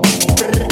Brrr.